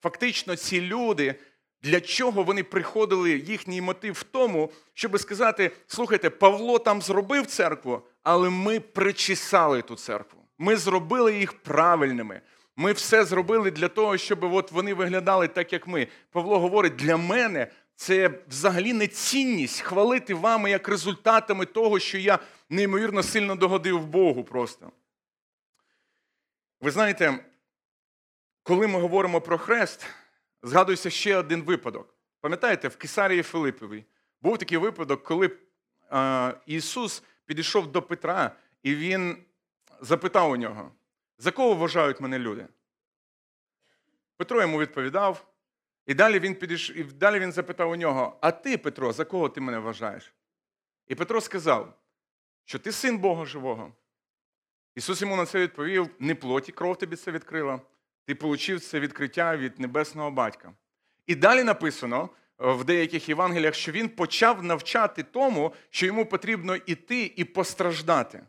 Фактично, ці люди, для чого вони приходили, їхній мотив в тому, щоб сказати: слухайте, Павло там зробив церкву, але ми причесали ту церкву. Ми зробили їх правильними. Ми все зробили для того, щоб от вони виглядали так, як ми. Павло говорить, для мене це взагалі не цінність хвалити вами як результатами того, що я неймовірно сильно догодив Богу просто. Ви знаєте, коли ми говоримо про хрест, згадується ще один випадок. Пам'ятаєте, в Кесарії Филиповій був такий випадок, коли Ісус підійшов до Петра, і він запитав у нього, за кого вважають мене люди? Петро йому відповідав, і далі він підійш... і далі він запитав у нього: А ти, Петро, за кого ти мене вважаєш? І Петро сказав, що ти син Бога живого. Ісус йому на це відповів: не плоті кров тобі це відкрила, ти отримав це відкриття від небесного батька. І далі написано в деяких Євангеліях, що він почав навчати тому, що йому потрібно іти і постраждати.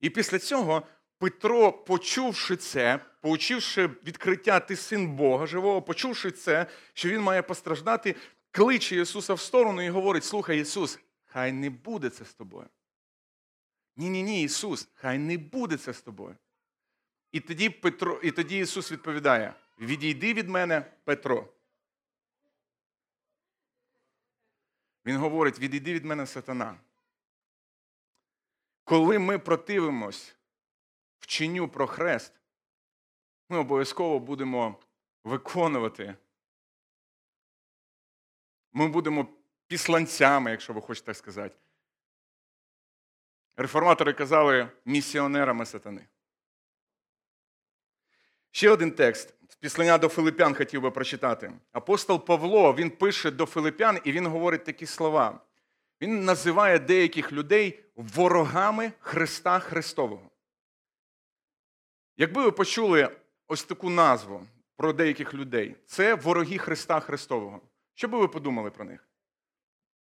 І після цього Петро, почувши це, поучивши відкриття ти син Бога живого, почувши це, що він має постраждати, кличе Ісуса в сторону і говорить: Слухай, Ісус, хай не буде це з тобою. Ні-ні, ні, Ісус, хай не буде це з тобою. І тоді Петро, і тоді Ісус відповідає: Відійди від мене, Петро. Він говорить: відійди від мене сатана. Коли ми противимось вченню про хрест, ми обов'язково будемо виконувати. Ми будемо післанцями, якщо ви хочете так сказати. Реформатори казали місіонерами сатани. Ще один текст з післання до Филипян хотів би прочитати. Апостол Павло він пише до Филипян і він говорить такі слова. Він називає деяких людей ворогами Христа Христового. Якби ви почули ось таку назву про деяких людей, це вороги Христа Христового. Що би ви подумали про них?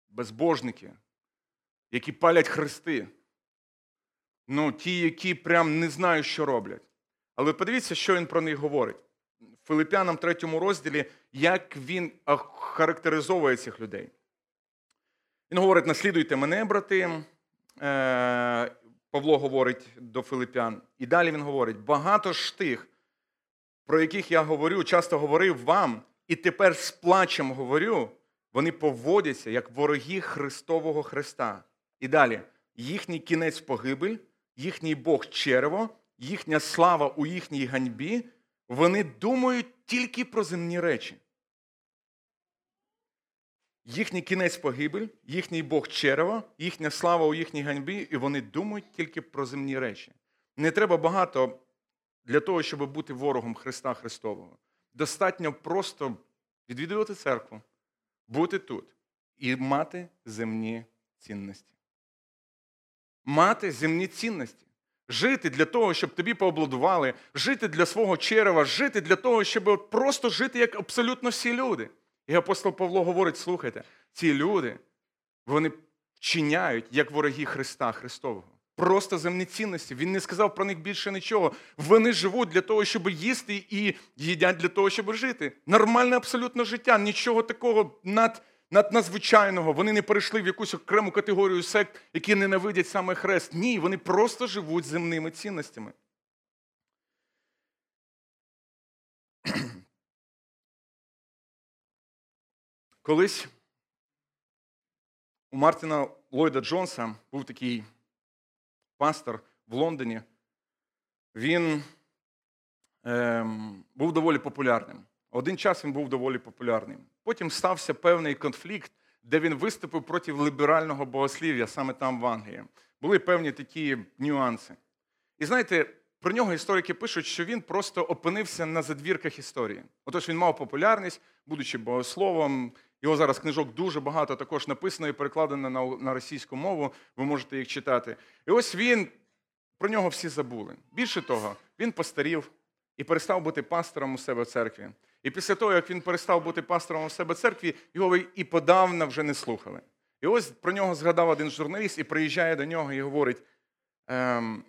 Безбожники, які палять хрести. Ну, ті, які прям не знають, що роблять. Але подивіться, що він про них говорить. В Филиппянам третьому розділі, як він характеризовує цих людей. Він говорить: наслідуйте мене, брати. Е, Павло говорить до Филипян. І далі він говорить: багато ж тих, про яких я говорю, часто говорив вам, і тепер з плачем говорю, вони поводяться як вороги Христового Христа. І далі їхній кінець погибель, їхній Бог черево, їхня слава у їхній ганьбі, вони думають тільки про земні речі. Їхній кінець погибель, їхній Бог черево, їхня слава у їхній ганьбі, і вони думають тільки про земні речі. Не треба багато для того, щоб бути ворогом Христа Христового. Достатньо просто відвідувати церкву, бути тут і мати земні цінності. Мати земні цінності. Жити для того, щоб тобі пообладували, жити для свого черева, жити для того, щоб просто жити як абсолютно всі люди. І апостол Павло говорить: слухайте, ці люди, вони вчиняють як вороги Христа Христового. Просто земні цінності. Він не сказав про них більше нічого. Вони живуть для того, щоб їсти, і їдять для того, щоб жити. Нормальне абсолютно життя, нічого такого над, надзвичайного. Вони не перейшли в якусь окрему категорію сект, які ненавидять саме хрест. Ні, вони просто живуть земними цінностями. Колись у Мартіна Ллойда Джонса був такий пастор в Лондоні. Він ем, був доволі популярним. Один час він був доволі популярним. Потім стався певний конфлікт, де він виступив проти ліберального богослів'я, саме там в Англії. Були певні такі нюанси. І знаєте, про нього історики пишуть, що він просто опинився на задвірках історії. Отож, він мав популярність, будучи богословом. Його зараз книжок дуже багато також написано і перекладено на, російську мову. Ви можете їх читати. І ось він про нього всі забули. Більше того, він постарів і перестав бути пастором у себе в церкві. І після того, як він перестав бути пастором у себе церкві, його і подавно вже не слухали. І ось про нього згадав один журналіст і приїжджає до нього і говорить: ем,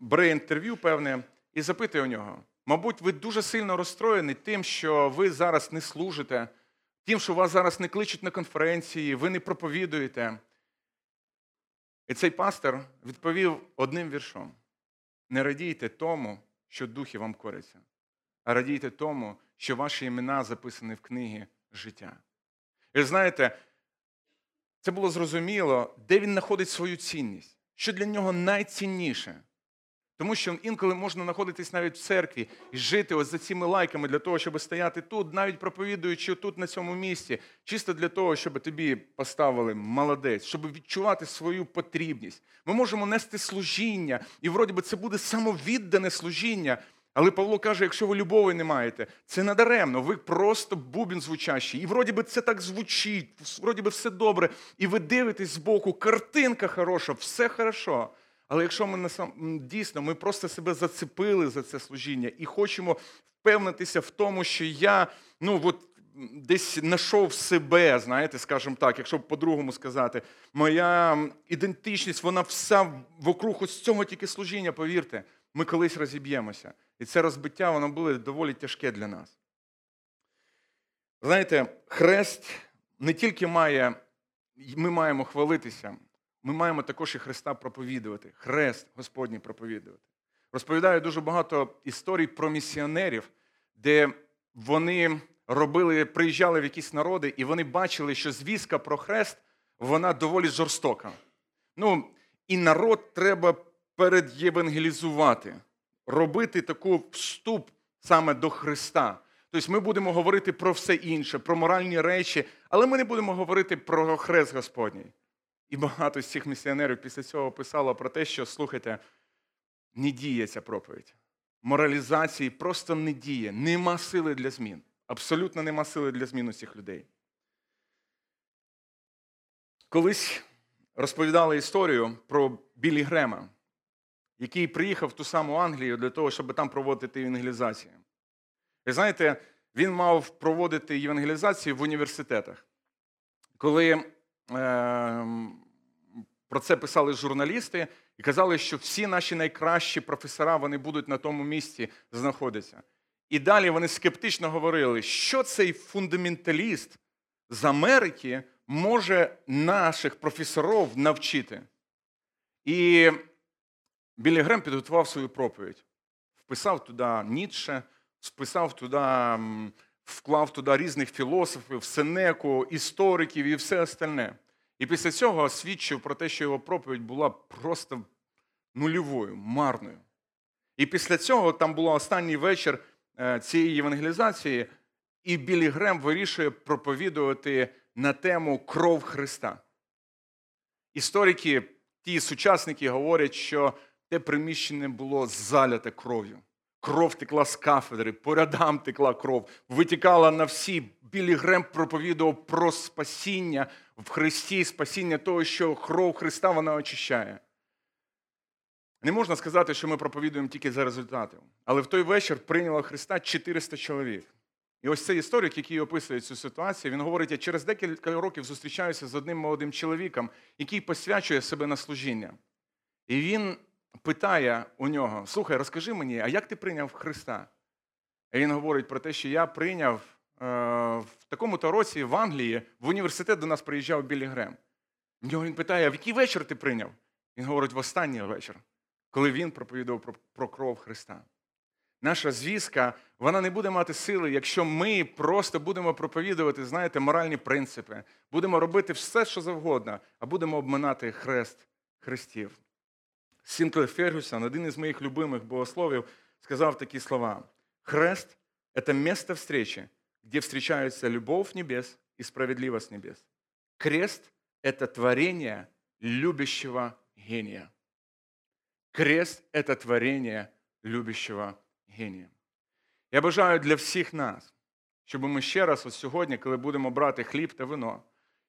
бере інтерв'ю, певне, і запитує у нього: мабуть, ви дуже сильно розстроєні тим, що ви зараз не служите, тим, що вас зараз не кличуть на конференції, ви не проповідуєте. І цей пастор відповів одним віршом: не радійте тому, що духи вам коряться, а радійте тому, що ваші імена записані в книгі життя. І знаєте, це було зрозуміло, де він знаходить свою цінність, що для нього найцінніше. Тому що інколи можна знаходитись навіть в церкві і жити ось за цими лайками для того, щоб стояти тут, навіть проповідуючи тут на цьому місці, чисто для того, щоб тобі поставили молодець, щоб відчувати свою потрібність. Ми можемо нести служіння, і вроді би це буде самовіддане служіння. Але Павло каже, якщо ви любові не маєте, це надаремно, ви просто бубін звучащий. І вроді би це так звучить, вроді би все добре. І ви дивитесь збоку, картинка хороша, все хорошо. Але якщо ми дійсно ми просто себе зацепили за це служіння і хочемо впевнитися в тому, що я ну от десь знайшов себе, знаєте, скажімо так, якщо по-другому сказати, моя ідентичність, вона вся вокруг ось цього тільки служіння, повірте, ми колись розіб'ємося. І це розбиття, воно було доволі тяжке для нас. Знаєте, хрест не тільки має, ми маємо хвалитися, ми маємо також і Христа проповідувати, хрест Господній проповідувати. Розповідаю дуже багато історій про місіонерів, де вони робили, приїжджали в якісь народи, і вони бачили, що звістка про хрест вона доволі жорстока. Ну, і народ треба передєвангелізувати, робити таку вступ саме до Христа. Тобто ми будемо говорити про все інше, про моральні речі, але ми не будемо говорити про хрест Господній. І багато з цих місіонерів після цього писало про те, що слухайте, не діє ця проповідь. Моралізації просто не діє. Нема сили для змін. Абсолютно нема сили для змін у цих людей. Колись розповідали історію про Білі Грема, який приїхав в ту саму Англію для того, щоб там проводити евангелізацію. І знаєте, він мав проводити євангелізацію в університетах. Коли е, про це писали журналісти і казали, що всі наші найкращі професора вони будуть на тому місці знаходитися. І далі вони скептично говорили, що цей фундаменталіст з Америки може наших професорів навчити. І Білі Грем підготував свою проповідь, вписав туди Ніцше, вписав туди, вклав туди різних філософів, Сенеку, істориків і все остальне. І після цього свідчив про те, що його проповідь була просто нульовою, марною. І після цього там був останній вечір е, цієї евангелізації, і Білі Грем вирішує проповідувати на тему кров Христа. Історики, ті сучасники говорять, що те приміщення було заляте кров'ю. Кров текла з кафедри, по рядам текла кров, витікала на всі. Білі Грем проповідував про спасіння в Христі, спасіння того, що кров Христа вона очищає. Не можна сказати, що ми проповідуємо тільки за результати. Але в той вечір прийняло Христа 400 чоловік. І ось цей історик, який описує цю ситуацію, він говорить: я через декілька років зустрічаюся з одним молодим чоловіком, який посвячує себе на служіння. І він питає у нього: Слухай, розкажи мені, а як ти прийняв Христа? І він говорить про те, що я прийняв е, в такому-то році в Англії в університет до нас приїжджав Білі Грем. В нього він питає, а в який вечір ти прийняв? Він говорить, в останній вечір, коли він проповідав про, кров Христа. Наша звістка, вона не буде мати сили, якщо ми просто будемо проповідувати, знаєте, моральні принципи, будемо робити все, що завгодно, а будемо обминати хрест хрестів. Сінклер Фергюсон, один із моїх любимих богословів, сказав такі слова: Хрест – це місце встречи, где встречаются любовь небес и справедливость небес. Крест – это творение любящего гения. Крест – это творение любящего генія. Я бажаю для всіх нас, щоб ми ще раз, от сьогодні, коли будемо брати хліб та вино,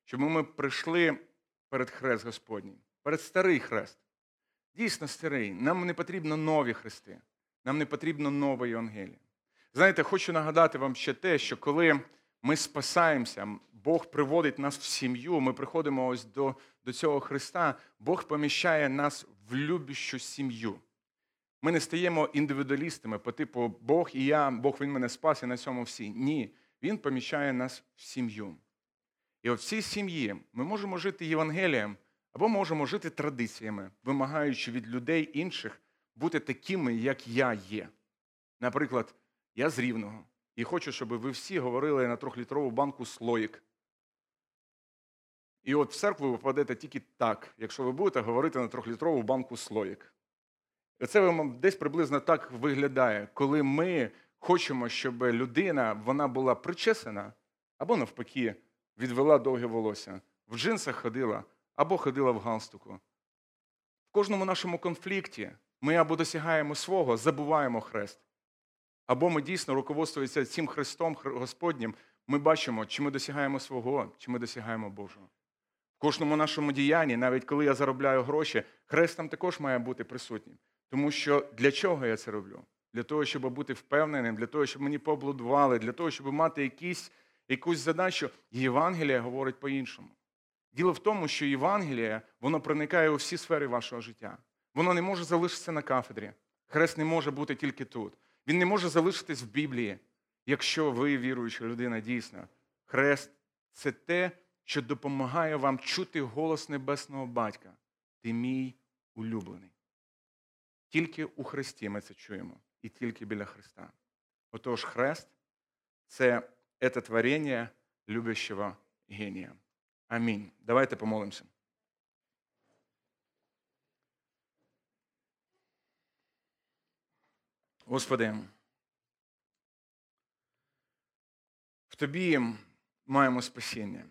щоб ми прийшли перед хрест Господній, перед старий хрест. Дійсно старий. Нам не потрібно нові хрести, нам не потрібно нове Євангеліє. Знаєте, хочу нагадати вам ще те, що коли ми спасаємося, Бог приводить нас в сім'ю, ми приходимо ось до, до цього Христа, Бог поміщає нас в любящу сім'ю. Ми не стаємо індивідуалістами по типу Бог і я, Бог він мене спас і на цьому всі. Ні, Він поміщає нас в сім'ю. І от в цій сім'ї ми можемо жити Євангелієм або можемо жити традиціями, вимагаючи від людей інших бути такими, як я є. Наприклад, я з Рівного і хочу, щоб ви всі говорили на трьохлітрову банку слоїк. І от в церкву ви попадете тільки так, якщо ви будете говорити на трьохлітрову банку слоїк. Це десь приблизно так виглядає, коли ми хочемо, щоб людина вона була причесана, або навпаки, відвела довге волосся, в джинсах ходила або ходила в галстуку. В кожному нашому конфлікті ми або досягаємо свого, забуваємо хрест, або ми дійсно руководствуємося цим Христом Господнім, ми бачимо, чи ми досягаємо свого, чи ми досягаємо Божого. В кожному нашому діянні, навіть коли я заробляю гроші, хрест там також має бути присутнім. Тому що для чого я це роблю? Для того, щоб бути впевненим, для того, щоб мені поаплодували, для того, щоб мати якісь, якусь задачу. Євангелія говорить по-іншому. Діло в тому, що Євангелія воно проникає у всі сфери вашого життя. Воно не може залишитися на кафедрі. Хрест не може бути тільки тут. Він не може залишитись в Біблії, якщо ви віруюча людина дійсно. Хрест це те, що допомагає вам чути голос небесного батька. Ти мій улюблений. Тільки у Христі ми це чуємо, і тільки біля Христа. Отож, хрест це це творення любящого генія. Амінь. Давайте помолимося. Господи, в Тобі маємо спасіння.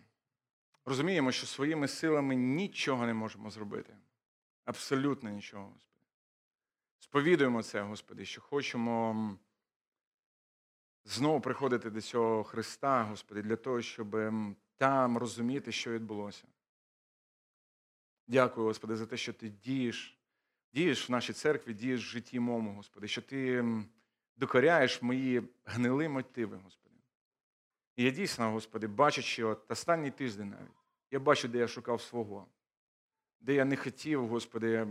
Розуміємо, що своїми силами нічого не можемо зробити. Абсолютно нічого, Господи. Сповідуємо це, Господи, що хочемо знову приходити до цього Христа, Господи, для того, щоб там розуміти, що відбулося. Дякую, Господи, за те, що Ти дієш, дієш в нашій церкві, дієш в житті моєму, Господи, що Ти докоряєш мої гнили мотиви, Господи. І я дійсно, Господи, бачачи от останній тиждень навіть, я бачу, де я шукав свого, де я не хотів, Господи,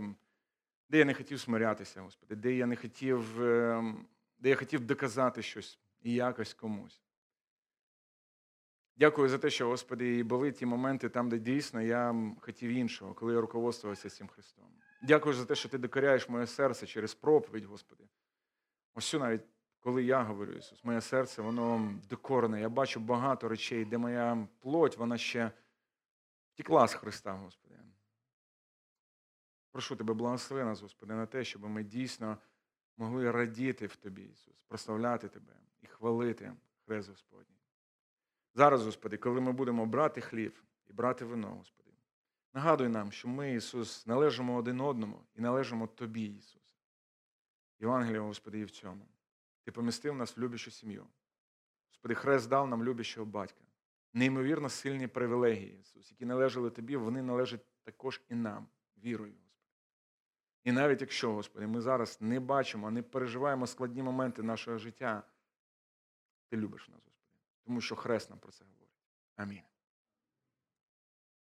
де я не хотів смирятися, Господи, де я не хотів, ем, де я хотів доказати щось і якось комусь. Дякую за те, що, Господи, і були ті моменти там, де дійсно я хотів іншого, коли я руководствувався цим Христом. Дякую за те, що ти докоряєш моє серце через проповідь, Господи. Ось навіть коли я говорю, Ісус, моє серце, воно докорене. Я бачу багато речей, де моя плоть, вона ще втекла з Христа, Господи. Прошу Тебе, благослови нас, Господи, на те, щоб ми дійсно могли радіти в Тобі, Ісус, прославляти Тебе і хвалити Хрест Господній. Зараз, Господи, коли ми будемо брати хліб і брати вино, Господи, нагадуй нам, що ми, Ісус, належимо один одному і належимо Тобі, Ісус. Євангелія, Господи, і в цьому. Ти помістив нас в любящу сім'ю. Господи, Хрест дав нам любящого батька. Неймовірно сильні привілегії, Ісус, які належали Тобі, вони належать також і нам, вірою, Господи. І навіть якщо, Господи, ми зараз не бачимо, не переживаємо складні моменти нашого життя, Ти любиш нас, тому що Хрест нам про це говорить. Амінь.